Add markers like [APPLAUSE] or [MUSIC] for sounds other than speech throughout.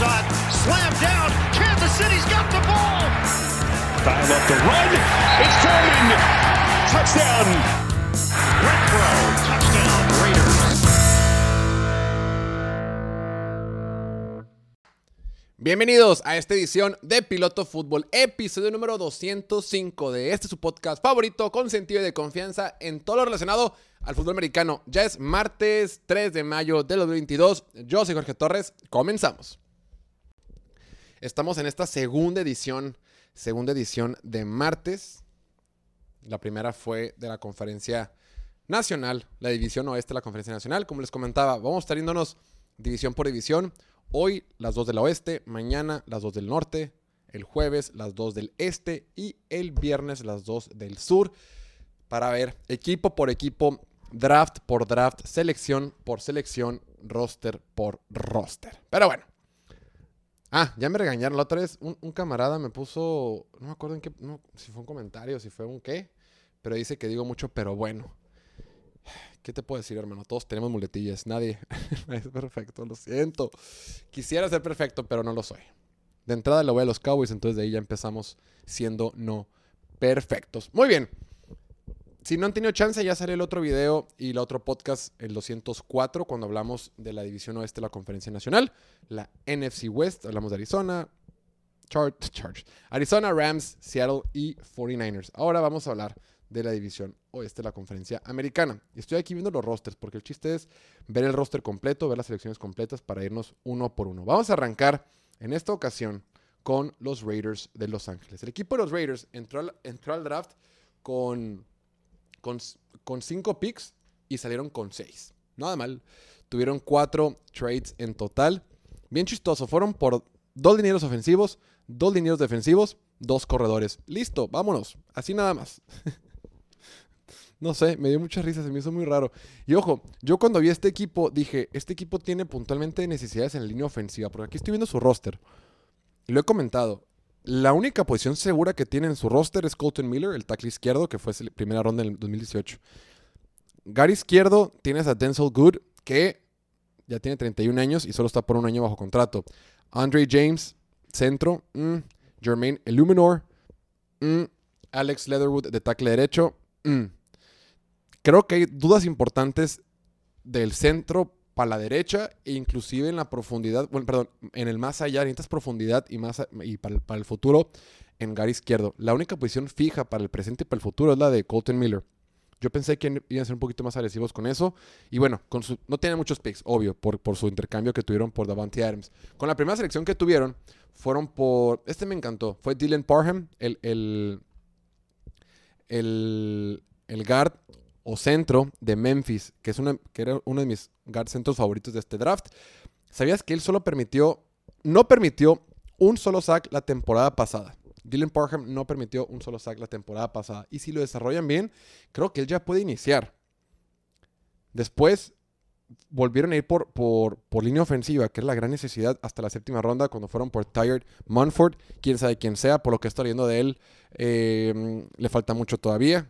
shot, down. Kansas City's got the ball. Dial up the run. It's Foreman. Touchdown. Renfro, touchdown Raiders. Bienvenidos a esta edición de Piloto Fútbol, episodio número 205 de este su podcast favorito con sentido de confianza en todo lo relacionado al fútbol americano. Ya es martes 3 de mayo del 2022. Yo soy Jorge Torres. Comenzamos. Estamos en esta segunda edición, segunda edición de martes. La primera fue de la conferencia nacional, la división oeste de la conferencia nacional. Como les comentaba, vamos a división por división. Hoy las dos del oeste, mañana las dos del norte, el jueves las dos del este y el viernes las dos del sur para ver equipo por equipo, draft por draft, selección por selección, roster por roster. Pero bueno. Ah, ya me regañaron. La otra vez un, camarada me puso, no me acuerdo en qué, no, si fue un comentario, si fue un qué, pero dice que digo mucho, pero bueno. ¿Qué te puedo decir, hermano? Todos tenemos muletillas. Nadie [LAUGHS] es perfecto, lo siento. Quisiera ser perfecto, pero no lo soy. De entrada lo voy a los Cowboys, entonces de ahí ya empezamos siendo no perfectos. Muy bien. Si no han tenido chance, ya sale el otro video y el otro podcast, el 204, cuando hablamos de la división oeste de la Conferencia Nacional, la NFC West. Hablamos de Arizona, Char [LAUGHS] Chargers, Arizona, Rams, Seattle y 49ers. Ahora vamos a hablar de la división oeste de la conferencia americana. Estoy aquí viendo los rosters, porque el chiste es ver el roster completo, ver las selecciones completas para irnos uno por uno. Vamos a arrancar en esta ocasión con los Raiders de Los Ángeles. El equipo de los Raiders entró al, entró al draft con, con, cinco picks y salieron con seis. Nada mal. Tuvieron cuatro trades en total. Bien chistoso. Fueron por dos dineros ofensivos, dos dineros defensivos, dos corredores. Listo, vámonos. Así nada más. [LAUGHS] No sé, me dio mucha risa, se me hizo muy raro. Y ojo, yo cuando vi este equipo dije, este equipo tiene puntualmente necesidades en la línea ofensiva, porque aquí estoy viendo su roster. Lo he comentado. La única posición segura que tiene en su roster es Colton Miller, el tackle izquierdo, que fue la primera ronda en el 2018. Gary izquierdo, tienes a Denzel Good, que ya tiene 31 años y solo está por un año bajo contrato. Andre James, centro. Mm. Jermaine Illuminor. Mm. Alex Leatherwood, de tackle derecho. Mm. Creo que hay dudas importantes del centro para la derecha e inclusive en la profundidad, bueno, perdón, en el más allá, necesitas profundidad y, más, y para, el, futuro en Gary izquierdo. La única posición fija para el presente y para el futuro es la de Colton Miller. Yo pensé que iban a ser un poquito más agresivos con eso. Y bueno, no tienen muchos picks, obvio, por, por su intercambio que tuvieron por Davante Adams. Con la primera selección que tuvieron, fueron por. Este me encantó. Fue Dylan Parham, el, el, el, el guard centro de Memphis, que, es una, que era uno de mis guard centros favoritos de este draft. ¿Sabías que él solo permitió, no permitió un solo sack la temporada pasada? Dylan Parham no permitió un solo sack la temporada pasada. Y si lo desarrollan bien, creo que él ya puede iniciar. Después volvieron a ir por, por, por, línea ofensiva, que es la gran necesidad hasta la séptima ronda, cuando fueron por Tired Munford. Quién sabe quién sea, por lo que estoy viendo de él, eh, le falta mucho todavía.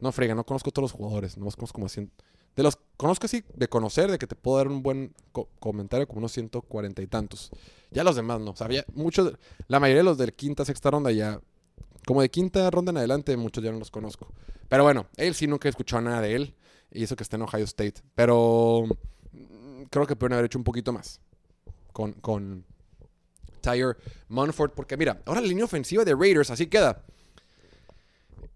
No frega, no conozco todos los jugadores, no conozco como 100. De los conozco así, de conocer, de que te puedo dar un buen co comentario, como unos 140 y tantos. Ya los demás no. Sabía muchos, la mayoría de los de quinta, sexta ronda ya, como de quinta ronda en adelante, muchos ya no los conozco. Pero bueno, él sí nunca he escuchado nada de él. Y eso que está en Ohio State. Pero creo que pueden haber hecho un poquito más con, con Tyre Munford. Porque mira, ahora la línea ofensiva de Raiders así queda.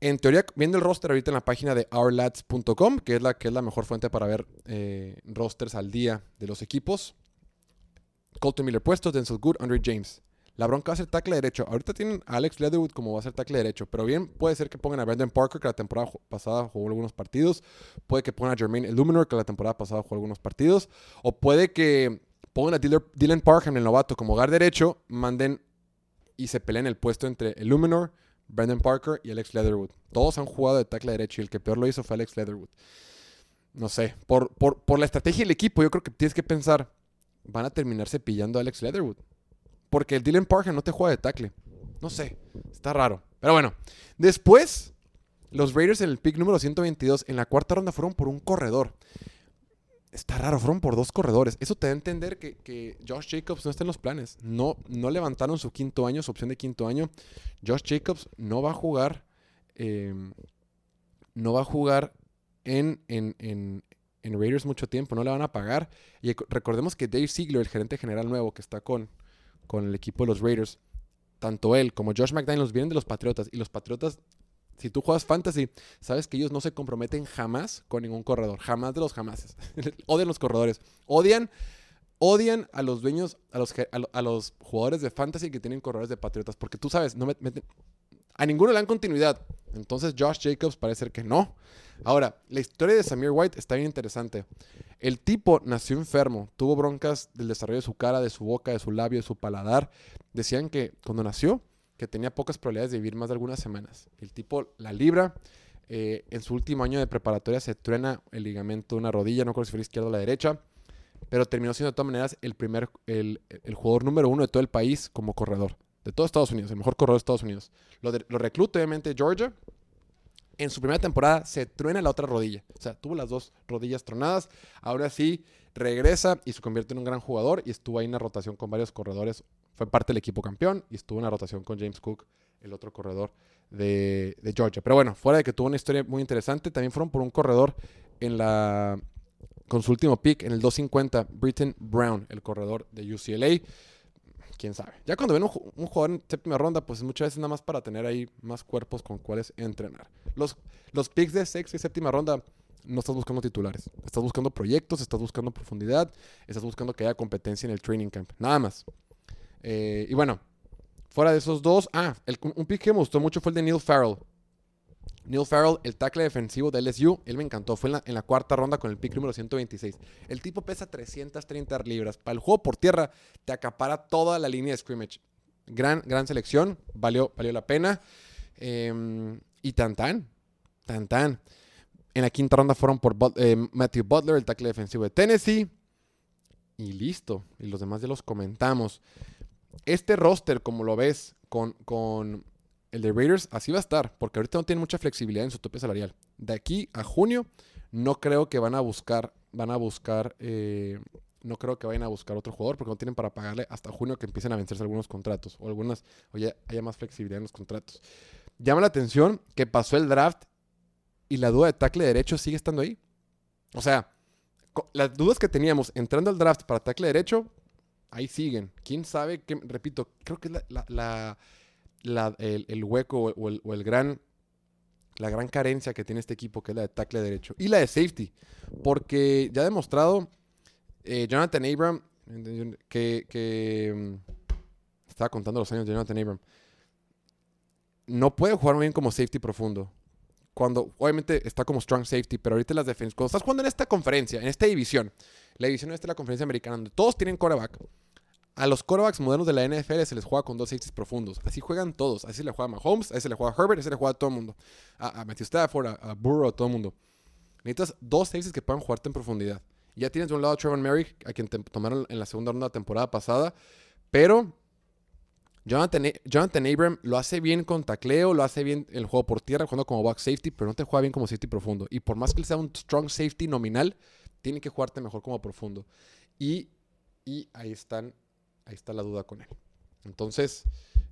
En teoría, viendo el roster ahorita en la página de ourlads.com, que, es la, que es la mejor fuente para ver eh, rosters al día de los equipos. Colton Miller puestos, Denzel Good, Andre James. La bronca va a ser tackle derecho. Ahorita tienen a Alex Leatherwood como va a ser tackle derecho. Pero bien, puede ser que pongan a Brandon Parker, que la temporada pasada jugó algunos partidos. Puede que pongan a Jermaine Illuminor, que la temporada pasada jugó algunos partidos. O puede que pongan a Dylan Parham, el novato, como hogar derecho. Manden y se peleen el puesto entre Illuminor, Brandon Parker y Alex Leatherwood. Todos han jugado de tackle derecho y el que peor lo hizo fue Alex Leatherwood. No sé, por, por, por la estrategia del equipo, yo creo que tienes que pensar, van a terminar cepillando a Alex Leatherwood. Porque el Dylan Parham no te juega de tackle. No sé, está raro. Pero bueno, después, los Raiders en el pick número 122, en la cuarta ronda fueron por un corredor. Está raro, fueron por dos corredores. Eso te da a entender que, que, Josh Jacobs no está en los planes. No, no levantaron su quinto año, su opción de quinto año. Josh Jacobs no va a jugar. Eh, no va a jugar en, en, en, en, Raiders mucho tiempo. No le van a pagar. Y recordemos que Dave Ziegler, el gerente general nuevo que está con, con el equipo de los Raiders, tanto él como Josh McDaniels vienen de los Patriotas. Y los Patriotas si tú juegas fantasy, sabes que ellos no se comprometen jamás con ningún corredor. Jamás de los jamases. [LAUGHS] odian los corredores. Odian, odian a los dueños, a los, a, los jugadores de fantasy que tienen corredores de patriotas. Porque tú sabes, no a ninguno le dan continuidad. Entonces Josh Jacobs parece que no. Ahora, la historia de Samir White está bien interesante. El tipo nació enfermo, tuvo broncas del desarrollo de su cara, de su boca, de su labio, de su paladar. Decían que cuando nació que tenía pocas probabilidades de vivir más de algunas semanas. El tipo la libra. Eh, en su último año de preparatoria se truena el ligamento de una rodilla, no creo si fue izquierda o la derecha, pero terminó siendo de todas maneras el primer, el, jugador número uno de todo el país como corredor, de todo Estados Unidos, el mejor corredor de Estados Unidos. Lo, lo recluta obviamente Georgia. En su primera temporada se truena la otra rodilla, o sea, tuvo las dos rodillas tronadas. Ahora sí regresa y se convierte en un gran jugador y estuvo ahí en la rotación con varios corredores fue parte del equipo campeón y estuvo en la rotación con James Cook, el otro corredor de, Georgia. Pero bueno, fuera de que tuvo una historia muy interesante, también fueron por un corredor en la con su último pick en el 250, Britton Brown, el corredor de UCLA. Quién sabe. Ya cuando ven un, jugador en séptima ronda, pues muchas veces nada más para tener ahí más cuerpos con cuales entrenar. Los, los picks de sexta y séptima ronda no estás buscando titulares. Estás buscando proyectos, estás buscando profundidad, estás buscando que haya competencia en el training camp. Nada más. Eh, y bueno, fuera de esos dos, ah, un pick que me gustó mucho fue el de Neil Farrell. Neil Farrell, el tackle defensivo de LSU, él me encantó. Fue en la, cuarta ronda con el pick número 126. El tipo pesa 330 libras. Para el juego por tierra, te acapara toda la línea de scrimmage. Gran, gran selección. Valió, valió la pena. Em, y tan tan. Tan tan. En la quinta ronda fueron por eh, Matthew Butler, el tackle defensivo de Tennessee. Y listo. Y los demás ya los comentamos. Este roster, como lo ves con, el de Raiders, así va a estar, porque ahorita no tiene mucha flexibilidad en su tope salarial. De aquí a junio, no creo que van a buscar, van a buscar, eh, no creo que vayan a buscar otro jugador, porque no tienen para pagarle hasta junio que empiecen a vencerse algunos contratos, o algunas, oye, haya más flexibilidad en los contratos. Llama la atención que pasó el draft y la duda de tackle derecho sigue estando ahí. O sea, las dudas que teníamos entrando al draft para tackle derecho ahí siguen. ¿Quién sabe? Repito, creo que la, el, hueco o el, gran, la gran carencia que tiene este equipo, que es la de tackle derecho. Y la de safety. Porque ya ha demostrado eh, Jonathan Abram, que, mm, estaba contando los años de Jonathan Abram, no puede jugar muy bien como safety profundo. Cuando, obviamente, está como strong safety, pero ahorita las defensas, cuando estás jugando en esta conferencia, en esta división, la división esta es la conferencia americana, donde todos tienen coreback, a los quarterbacks modernos de la NFL se les juega con dos safeties profundos. Así juegan todos. Así le juega a Mahomes, así le juega a Herbert, así le juega a todo el mundo. A, Matthew Stafford, a, Burrow, a todo el mundo. Necesitas dos safeties que puedan jugarte en profundidad. Ya tienes de un lado a Trevor Merrick, a quien tomaron en la segunda ronda de la temporada pasada. Pero Jonathan, Jonathan Abram lo hace bien con tacleo, lo hace bien el juego por tierra, jugando como back safety, pero no te juega bien como safety profundo. Y por más que él sea un strong safety nominal, tiene que jugarte mejor como profundo. Y, y ahí están Ahí está la duda con él. Entonces,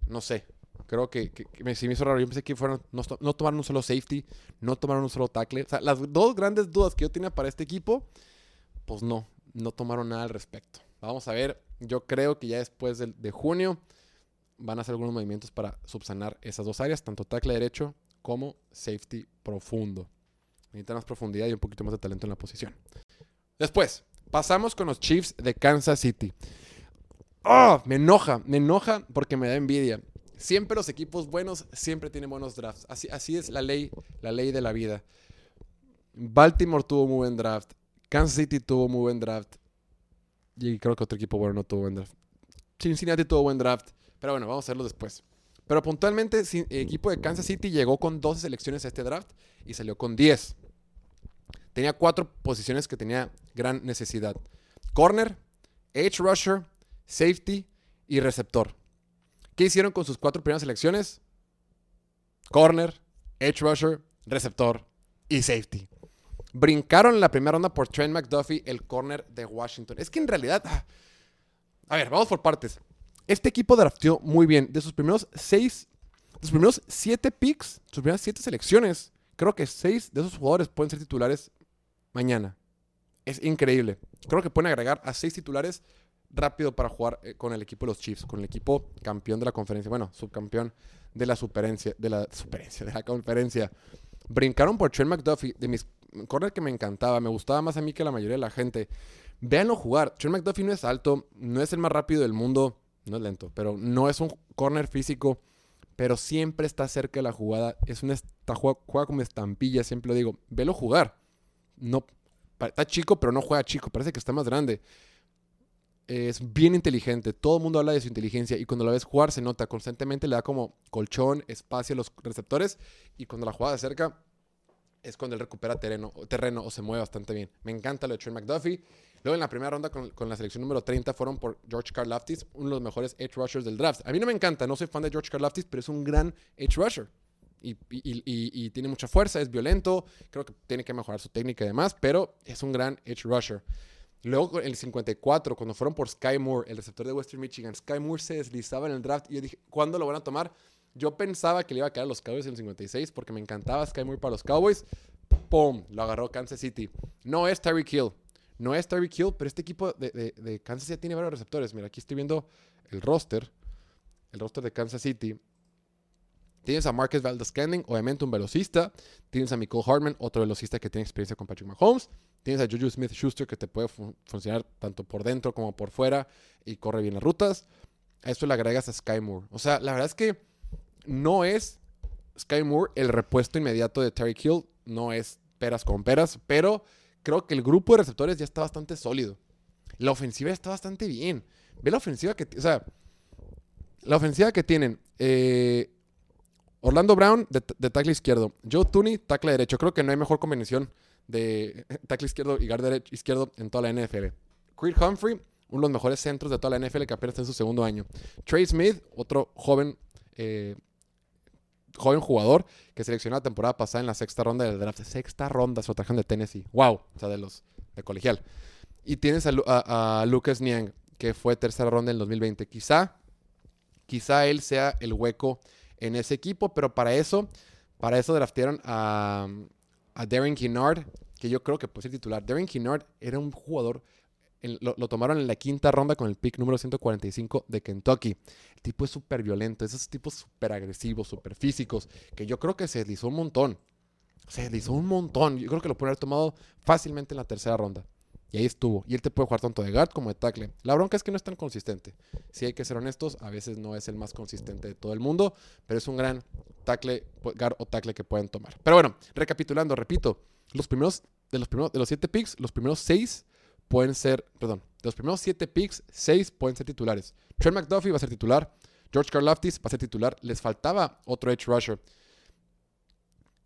no sé. Creo que, que, me, me hizo raro. Yo pensé que fueron, no, no, tomaron un solo safety, no tomaron un solo tackle. O sea, las dos grandes dudas que yo tenía para este equipo, pues no, no tomaron nada al respecto. Vamos a ver. Yo creo que ya después de, de junio van a hacer algunos movimientos para subsanar esas dos áreas, tanto tackle derecho como safety profundo. Necesitan más profundidad y un poquito más de talento en la posición. Después, pasamos con los Chiefs de Kansas City. ¡Oh! Me enoja, me enoja porque me da envidia. Siempre los equipos buenos siempre tienen buenos drafts. Así, así es la ley, la ley de la vida. Baltimore tuvo muy buen draft. Kansas City tuvo muy buen draft. Y creo que otro equipo bueno no tuvo buen draft. Cincinnati tuvo buen draft. Pero bueno, vamos a verlo después. Pero puntualmente, el equipo de Kansas City llegó con 12 selecciones a este draft y salió con 10. Tenía cuatro posiciones que tenía gran necesidad. Corner, edge rusher, safety y receptor. ¿Qué hicieron con sus cuatro primeras selecciones? Corner, edge rusher, receptor y safety. Brincaron la primera ronda por Trent McDuffie, el corner de Washington. Es que en realidad. ah, A ver, vamos por partes. Este equipo drafteó muy bien. De sus primeros seis. De sus primeros siete picks, sus primeras siete selecciones, creo que seis de esos jugadores pueden ser titulares mañana. Es increíble. Creo que pueden agregar a seis titulares rápido para jugar eh, con el equipo de los Chiefs, con el equipo campeón de la conferencia, bueno, subcampeón de la superencia, de la superencia, de la conferencia. Brincaron por Trent McDuffie, de mis corner que me encantaba, me gustaba más a mí que a la mayoría de la gente. Véanlo jugar. Trent McDuffie no es alto, no es el más rápido del mundo, no es lento, pero no es un corner físico, pero siempre está cerca de la jugada. Es una juega, juega como estampilla, siempre lo digo. Velo jugar. No, está chico, pero no juega chico, parece que está más grande. Es bien inteligente, todo el mundo habla de su inteligencia y cuando la ves jugar se nota, constantemente le da como colchón, espacio a los receptores y cuando la juega de cerca es cuando él recupera terreno, o se mueve bastante bien. Me encanta lo de Trent McDuffie. Luego en la primera ronda con, la selección número 30 fueron por George Karlaftis, uno de los mejores edge rushers del draft. A mí no me encanta, no soy fan de George Karlaftis, pero es un gran edge rusher. Y- y tiene mucha fuerza, es violento, creo que tiene que mejorar su técnica y demás, pero es un gran edge rusher. Luego con el 54, cuando fueron por Sky Moore, el receptor de Western Michigan, Sky Moore se deslizaba en el draft y yo dije, ¿cuándo lo van a tomar? Yo pensaba que le iba a quedar a los Cowboys en el 56 porque me encantaba Sky Moore para los Cowboys. ¡Pum! Lo agarró Kansas City. No es Tyreek Hill. No es Tyreek Hill, pero este equipo de, de- Kansas ya tiene varios receptores. Mira, aquí estoy viendo el roster. El roster de Kansas City. Tienes a Marcus Valdez obviamente un velocista. Tienes a Michael Hartman, otro velocista que tiene experiencia con Patrick Mahomes. Tienes a Juju Smith Schuster, que te puede fun- funcionar tanto por dentro como por fuera y corre bien las rutas. A eso le agregas a Sky Moore. O sea, la verdad es que no es Sky Moore el repuesto inmediato de Terry Hill. No es peras con peras, pero creo que el grupo de receptores ya está bastante sólido. La ofensiva está bastante bien. Ve la ofensiva que... O sea, la ofensiva que tienen... eh, Orlando Brown de, de tackle izquierdo. Joe Tooney, tackle derecho. Creo que no hay mejor combinación de [LAUGHS] tackle izquierdo y guard derecho, izquierdo en toda la NFL. Creed Humphrey, uno de los mejores centros de toda la NFL que apenas está en su segundo año. Trey Smith, otro joven, eh, joven jugador que seleccionó la temporada pasada en la sexta ronda del draft. Sexta ronda, lo trajeron de Tennessee. Wow, o sea, de los de colegial. Y tienes a, a- a Lucas Niang, que fue tercera ronda en el 2020. Quizá, quizá él sea el hueco en ese equipo, pero para eso, para eso draftearon a, a Darren Kinnard, que yo creo que puede ser titular. Darren Kinnard era un jugador, lo, lo tomaron en la quinta ronda con el pick número 145 de Kentucky. El tipo es súper violento, esos tipos súper agresivos, súper físicos, que yo creo que se deslizó un montón. Se deslizó un montón. Yo creo que lo pueden haber tomado fácilmente en la tercera ronda. Y ahí estuvo. Y él te puede jugar tanto de guard como de tackle. La bronca es que no es tan consistente. Si hay que ser honestos, a veces no es el más consistente de todo el mundo, pero es un gran tackle, guard o tackle que pueden tomar. Pero bueno, recapitulando, repito, los primeros, de los primeros, de los siete picks, los primeros seis pueden ser, perdón, de los primeros siete picks, seis pueden ser titulares. Trent McDuffie va a ser titular. George Karlaftis va a ser titular. Les faltaba otro edge rusher.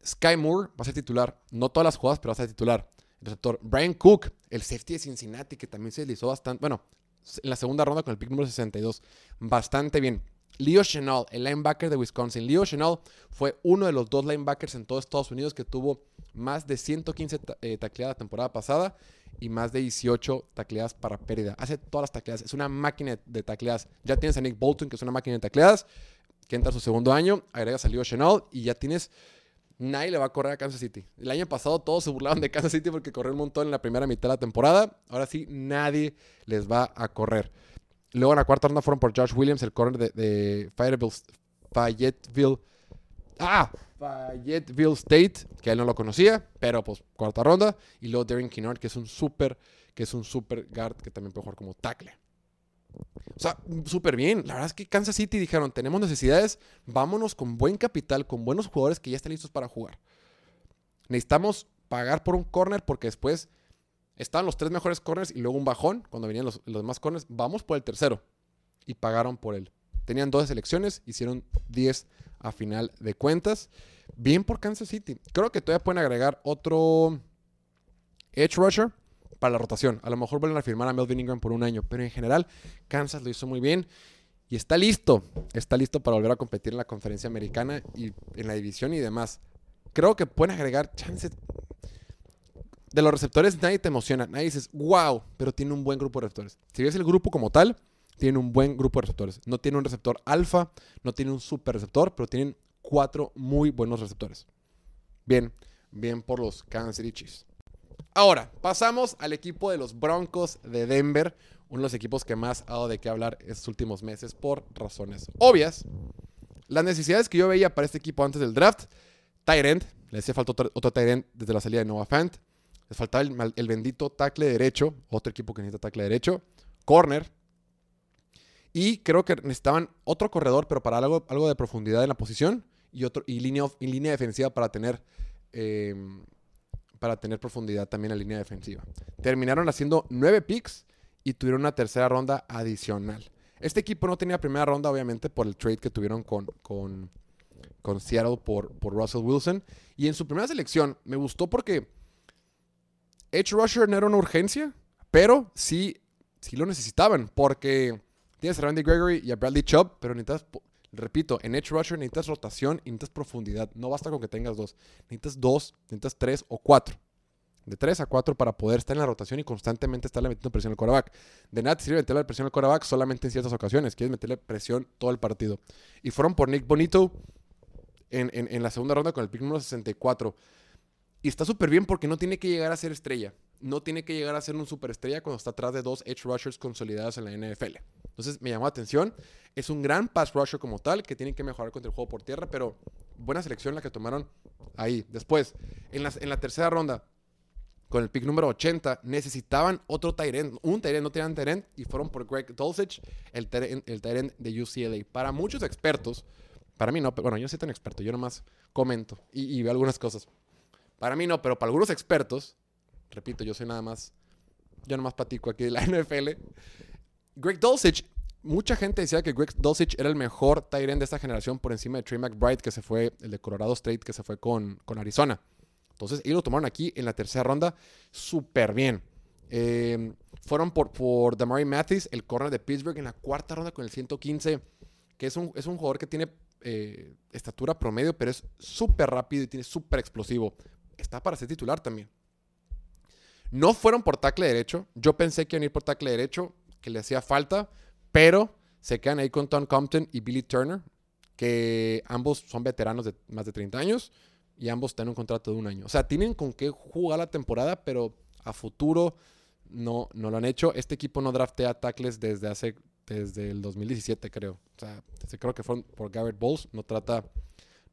Sky Moore va a ser titular. No todas las jugadas, pero va a ser titular. Receptor Brian Cook, el safety de Cincinnati, que también se deslizó bastante. Bueno, en la segunda ronda con el pick número 62. Bastante bien. Leo Chenal, el linebacker de Wisconsin. Leo Chenal fue uno de los dos linebackers en todo Estados Unidos que tuvo más de 115 ta- eh, tacleadas la temporada pasada y más de 18 tacleadas para pérdida. Hace todas las tacleadas. Es una máquina de tacleadas. Ya tienes a Nick Bolton, que es una máquina de tacleadas, que entra a su segundo año. Agregas a Leo Chenal y ya tienes Nadie le va a correr a Kansas City. El año pasado todos se burlaban de Kansas City porque corrió un montón en la primera mitad de la temporada. Ahora sí, nadie les va a correr. Luego en la cuarta ronda fueron por Josh Williams, el corner de, de Fayetteville. Ah, Fayetteville State, que él no lo conocía, pero pues cuarta ronda. Y luego Darren Kinnard, que es un que es un super guard que también puede jugar como tackle. O sea, súper bien. La verdad es que Kansas City dijeron, tenemos necesidades, vámonos con buen capital, con buenos jugadores que ya están listos para jugar. Necesitamos pagar por un corner porque después estaban los tres mejores corners y luego un bajón cuando venían los, los demás corners. Vamos por el tercero. Y pagaron por él. Tenían 12 selecciones, hicieron 10 a final de cuentas. Bien por Kansas City. Creo que todavía pueden agregar otro edge rusher para la rotación. A lo mejor vuelven a firmar a Melvin Ingram por un año, pero en general Kansas lo hizo muy bien y está listo. Está listo para volver a competir en la conferencia americana y en la división y demás. Creo que pueden agregar chances. de los receptores nadie te emociona, nadie dices, wow, pero tiene un buen grupo de receptores. Si ves el grupo como tal, tiene un buen grupo de receptores. No tiene un receptor alfa, no tiene un super receptor, pero tienen cuatro muy buenos receptores. Bien, bien por los Kansas City Chiefs. Ahora, pasamos al equipo de los Broncos de Denver, uno de los equipos que más ha dado de qué hablar estos últimos meses por razones obvias. Las necesidades que yo veía para este equipo antes del draft, Tyrant, le hacía falta otro, otro Tyrant desde la salida de Nova Fant, les faltaba el, el bendito tackle derecho, otro equipo que necesita tackle derecho, corner, y creo que necesitaban otro corredor, pero para algo, de profundidad en la posición y, otro, y línea defensiva para tener, eh, para tener profundidad también en la línea defensiva. Terminaron haciendo nueve picks y tuvieron una tercera ronda adicional. Este equipo no tenía primera ronda, obviamente, por el trade que tuvieron con, con, Seattle por, por Russell Wilson. Y en su primera selección me gustó porque Edge Rusher no era una urgencia, pero sí, sí lo necesitaban porque Tienes a Randy Gregory y a Bradley Chubb, pero necesitas, repito, en Edge Rusher necesitas rotación y necesitas profundidad. No basta con que tengas dos. Necesitas dos, necesitas tres o cuatro. De tres a cuatro para poder estar en la rotación y constantemente estarle metiendo presión al quarterback. De nada te sirve meterle presión al quarterback solamente en ciertas ocasiones. Quieres meterle presión todo el partido. Y fueron por Nick Bonito en, en, en la segunda ronda con el pick número 64. Y está súper bien porque no tiene que llegar a ser estrella. No tiene que llegar a ser un superestrella cuando está atrás de dos edge rushers consolidados en la NFL. Entonces me llamó la atención. Es un gran pass rusher como tal que tienen que mejorar contra el juego por tierra, pero buena selección la que tomaron ahí. Después, en la, en la tercera ronda, con el pick número 80, necesitaban otro Tyrant. Un Tyrant, no tenían Tyrant, y fueron por Greg Dulcich, el Tyrant, el de UCLA. Para muchos expertos, para mí no, pero bueno, yo no soy tan experto, yo nomás comento y veo algunas cosas. Para mí no, pero para algunos expertos, repito, yo soy nada más, yo nomás platico aquí de la [LAUGHS] NFL. Greg Dulcich, mucha gente decía que Greg Dulcich era el mejor tight end de esta generación por encima de Trey McBride, que se fue, el de Colorado State, que se fue con, con Arizona. Entonces, ellos lo tomaron aquí en la tercera ronda súper bien. Eh, fueron por, por Damari Mathis, el corner de Pittsburgh, en la cuarta ronda con el 115, que es un, es un jugador que tiene eh, estatura promedio, pero es súper rápido y tiene súper explosivo. Está para ser titular también. No fueron por tackle derecho. Yo pensé que iban a ir por tackle derecho, que le hacía falta, pero se quedan ahí con Tom Compton y Billy Turner, que ambos son veteranos de más de 30 años y ambos tienen un contrato de un año. O sea, tienen con qué jugar la temporada, pero a futuro no, no lo han hecho. Este equipo no draftea tackles desde hace desde el 2017, creo. O sea, creo que fue por Garrett Bowles, no trata,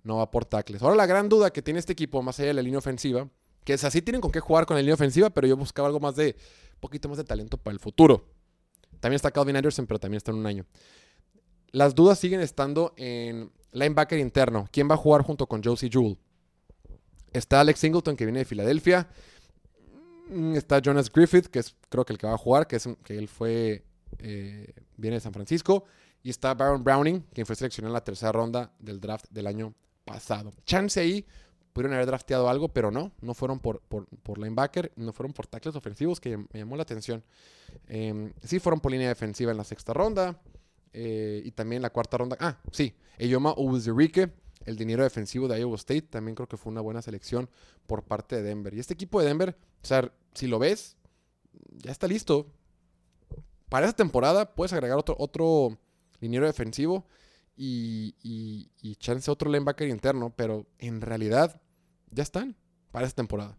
no va por tackles. Ahora la gran duda que tiene este equipo, más allá de la línea ofensiva, que es así tienen con qué jugar con la línea ofensiva, pero yo buscaba algo más de, un poquito más de talento para el futuro. También está Calvin Anderson, pero también está en un año. Las dudas siguen estando en linebacker interno. ¿Quién va a jugar junto con Josie Jewell? Está Alex Singleton, que viene de Filadelfia. Mm, está Jonas Griffith, que es creo que el que va a jugar, que, es, que él fue, eh, viene de San Francisco. Y está Baron Browning, quien fue seleccionado en la tercera ronda del draft del año pasado. Chance ahí pudieron haber drafteado algo, pero no, no fueron por, por, linebacker, no fueron por tackles ofensivos, que me llamó la atención. Em, sí fueron por línea defensiva en la sexta ronda eh, y también en la cuarta ronda. Ah, sí, Eyoma Uzirike, el dinero defensivo de Iowa State, también creo que fue una buena selección por parte de Denver. Y este equipo de Denver, o sea, si lo ves, ya está listo. Para esa temporada puedes agregar otro, otro liniero defensivo y, y, y chance otro linebacker interno, pero en realidad ya están para esta temporada.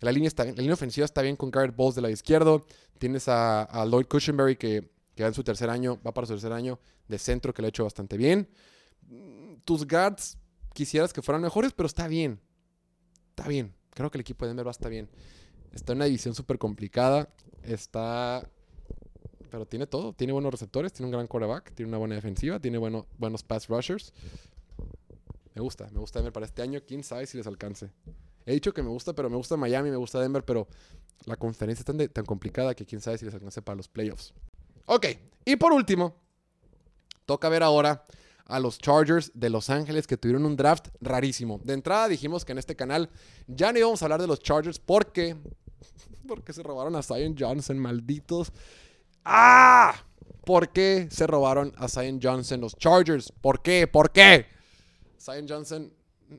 La línea, está, la línea ofensiva está bien con Garrett Bowles de la izquierda. Tienes a, Lloyd Cushenberry que, que, va en su tercer año, va para su tercer año de centro, que lo ha hecho bastante bien. Tus guards quisieras que fueran mejores, pero está bien. Está bien. Creo que el equipo de Denver va a estar bien. Está en una división súper complicada. Está. Pero tiene todo. Tiene buenos receptores, tiene un gran quarterback, tiene una buena defensiva, tiene bueno, buenos pass rushers. Me gusta, me gusta Denver para este año. Quién sabe si les alcance. He dicho que me gusta, pero me gusta Miami, me gusta Denver, pero la conferencia es tan, tan complicada que quién sabe si les alcance para los playoffs. Ok, y por último, toca ver ahora a los Chargers de Los Ángeles que tuvieron un draft rarísimo. De entrada dijimos que en este canal ya no íbamos a hablar de los Chargers porque [LAUGHS] porque se robaron a Zion Johnson, malditos. ¡Ah! ¿Por qué se robaron a Zion Johnson los Chargers? ¿Por qué? ¿Por qué? Zion Johnson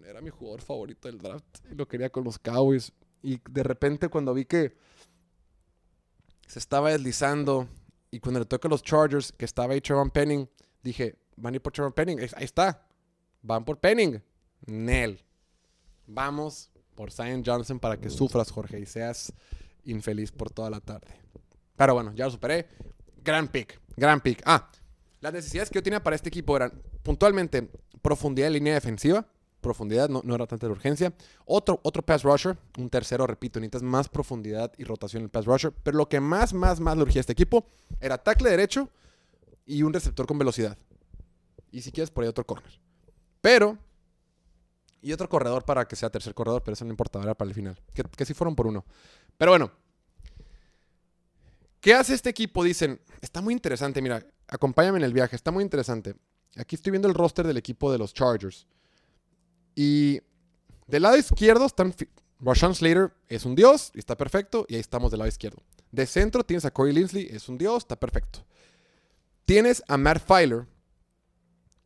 era mi jugador favorito del draft. Y lo quería con los Cowboys. Y de repente cuando vi que se estaba deslizando y cuando le toca a los Chargers, que estaba ahí Trevor Penning, dije, van a ir por Trevor Penning. Ahí está. Van por Penning. Nel. Vamos por Zion Johnson para que sufras, Jorge, y seas infeliz por toda la tarde. Pero bueno, ya lo superé. Gran pick. Gran pick. Ah, las necesidades que yo tenía para este equipo eran puntualmente profundidad de línea defensiva. Profundidad, no, no era tanta la urgencia. Otro, otro pass rusher. Un tercero, repito, necesitas más profundidad y rotación en el pass rusher. Pero lo que más, más, más le urgía a este equipo era tackle derecho y un receptor con velocidad. Y si quieres, por ahí otro corner. Pero. Y otro corredor para que sea tercer corredor, pero eso no importa, era para el final. Que, que sí fueron por uno. Pero bueno. ¿Qué hace este equipo? Dicen, está muy interesante, mira, acompáñame en el viaje, está muy interesante. Aquí estoy viendo el roster del equipo de los Chargers. Y del lado izquierdo están... Rashawn Slater es un dios está perfecto. Y ahí estamos del lado izquierdo. De centro tienes a Corey Linsley, es un dios, está perfecto. Tienes a Matt Filer,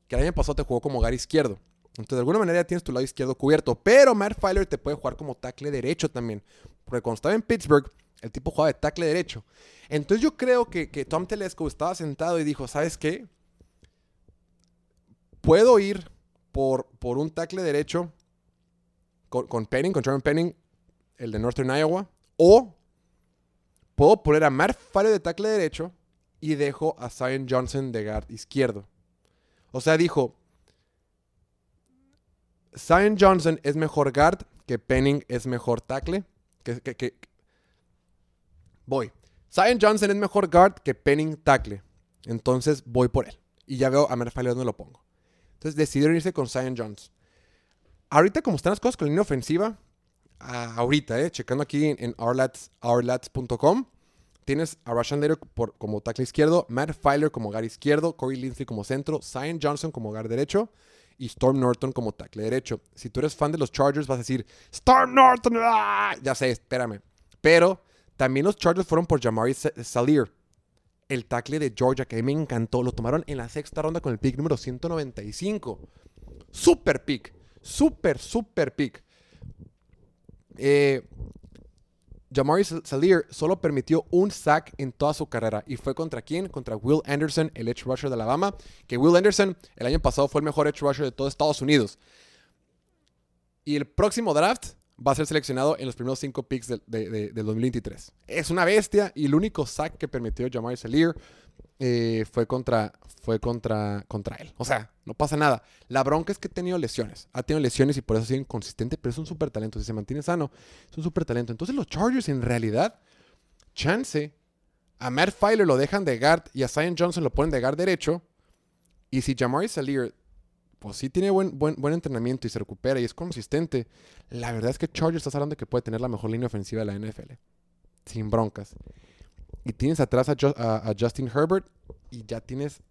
que el año pasado te jugó como hogar izquierdo. Entonces, de alguna manera tienes tu lado izquierdo cubierto. Pero Matt Filer te puede jugar como tackle derecho también. Porque cuando estaba en Pittsburgh, el tipo jugaba de tackle derecho. Entonces yo creo que, que Tom Telesco estaba sentado y dijo, ¿sabes qué? Puedo ir por, por un tackle derecho con, con Penning, con Trevor Penning, el de Northern Iowa. O puedo poner a Filer de tackle derecho y dejo a Zion Johnson de guard izquierdo. O sea, dijo, Zion Johnson es mejor guard que Penning es mejor tackle. Que, voy. Zion Johnson es mejor guard que Penning tackle. Entonces voy por él. Y ya veo a Matt Filer donde lo pongo. Entonces decidieron irse con Zion Johnson. Ahorita, como están las cosas con la línea ofensiva, ah, ahorita, eh, checando aquí en, en ourlats, ourlats.com, tienes a Rashan Later por, como tackle izquierdo, Matt Filer como guard izquierdo, Corey Lindsey como centro, Zion Johnson como guard derecho y Storm Norton como tackle derecho. Si tú eres fan de los Chargers, vas a decir, Storm Norton, ¡ah! ya sé, espérame. Pero también los Chargers fueron por Jamari Salir, el tackle de Georgia, que a mí me encantó. Lo tomaron en la sexta ronda con el pick número 195. Super pick. Super, super pick. Eh, Jamari Salir solo permitió un sack en toda su carrera. ¿Y fue contra quién? Contra Will Anderson, el edge rusher de Alabama. Que Will Anderson el año pasado fue el mejor edge rusher de todo Estados Unidos. Y el próximo draft va a ser seleccionado en los primeros cinco picks del de, de, de 2023. Es una bestia y el único sack que permitió Jamari Salir eh, fue, contra, fue contra, contra él. O sea, no pasa nada. La bronca es que ha tenido lesiones. Ha tenido lesiones y por eso sigue inconsistente, pero es un súper talento. Si se mantiene sano, es un súper talento. Entonces los Chargers en realidad, chance, a Matt Filer lo dejan de guard y a Zion Johnson lo ponen de guard derecho. Y si Jamari Salir pues sí tiene buen, buen, buen entrenamiento y se recupera y es consistente, la verdad es que Chargers estás hablando de que puede tener la mejor línea ofensiva de la NFL. Sin broncas. Y tienes atrás a, Justin Herbert y ya tienes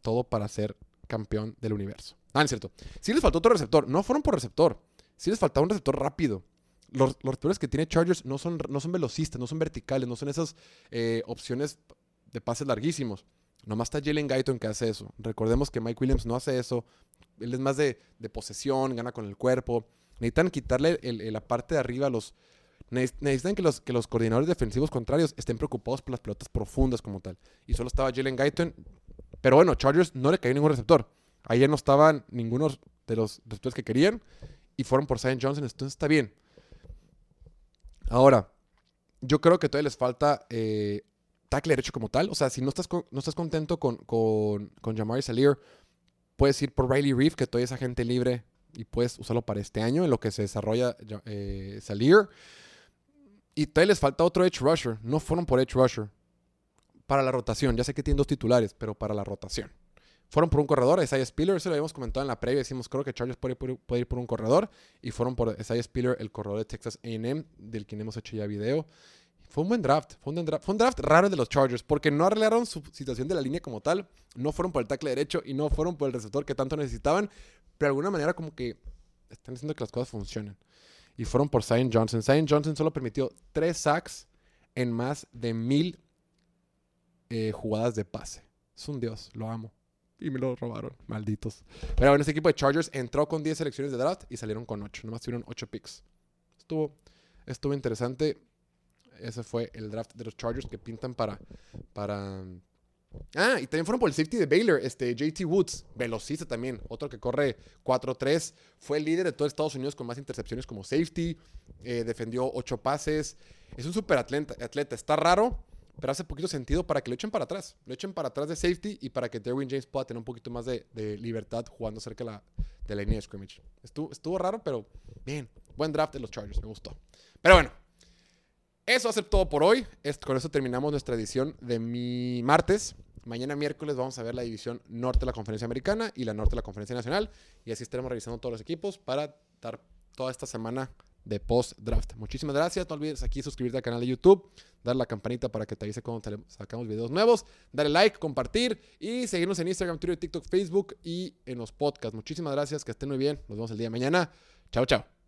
todo para ser campeón del universo. Ah, no es cierto. Sí les faltó otro receptor. No fueron por receptor. Sí les faltaba un receptor rápido. Los, los receptores que tiene Chargers no son, no son velocistas, no son verticales, no son esas eh, opciones de pases larguísimos. Nomás está Jalen Guyton que hace eso. Recordemos que Mike Williams no hace eso. Él es más de, posesión, gana con el cuerpo. Necesitan quitarle la parte de arriba a los... Necesitan que los, que los coordinadores defensivos contrarios estén preocupados por las pelotas profundas como tal. Y solo estaba Jalen Guyton. Pero bueno, Chargers no le cayó ningún receptor. Ayer no estaban ninguno de los receptores que querían. Y fueron por Zion Johnson. Entonces está bien. Ahora, yo creo que todavía les falta eh, tackle derecho como tal. O sea, si no estás, no estás contento con, con, con Jamari Salir, puedes ir por Riley Reef, que todavía es agente libre y puedes usarlo para este año en lo que se desarrolla eh. Y todavía les falta otro edge rusher. No fueron por edge rusher. Para la rotación. Ya sé que tienen dos titulares, pero para la rotación. Fueron por un corredor, Isaiah Spiller, eso lo habíamos comentado en la previa, decimos creo que Chargers puede, puede ir por un corredor, y fueron por Isaiah Spiller, el corredor de Texas AM, del que hemos hecho ya video. Fue un buen draft. Fue un draft raro de los Chargers porque no arreglaron su situación de la línea como tal. No fueron por el tackle derecho y no fueron por el receptor que tanto necesitaban. Pero de alguna manera como que están haciendo que las cosas funcionen. Y fueron por Zion Johnson. Zion Johnson solo permitió tres sacks en más de mil eh, jugadas de pase. Es un dios, lo amo. Y me lo robaron, malditos. Pero bueno, este equipo de Chargers entró con 10 selecciones de draft y salieron con 8. Nomás tuvieron 8 picks. Estuvo Estuvo interesante. Ese fue el draft de los Chargers que pintan para. para Ah, y también fueron por el safety de Baylor, este JT Woods, velocista también, otro que corre 4-3, fue el líder de todo Estados Unidos con más intercepciones como safety, eh, defendió 8 pases, es un super atleta, está raro, pero hace poquito sentido para que lo echen para atrás, lo echen para atrás de safety y para que Derwin James pueda tener un poquito más de, de libertad jugando cerca de la, de la línea de scrimmage. Estuvo, estuvo raro, pero bien, buen draft de los Chargers, me gustó. Pero bueno, eso va a ser todo por hoy. con eso terminamos nuestra edición de mi martes. Mañana miércoles vamos a ver la división norte de la conferencia americana y la norte de la conferencia nacional. Y así estaremos revisando todos los equipos para dar toda esta semana de post-draft. Muchísimas gracias. No olvides aquí suscribirte al canal de YouTube, dar la campanita para que te avise cuando sacamos videos nuevos, darle like, compartir y seguirnos en Instagram, Twitter, TikTok, Facebook y en los podcasts. Muchísimas gracias. Que estén muy bien. Nos vemos el día de mañana. Chao, chao.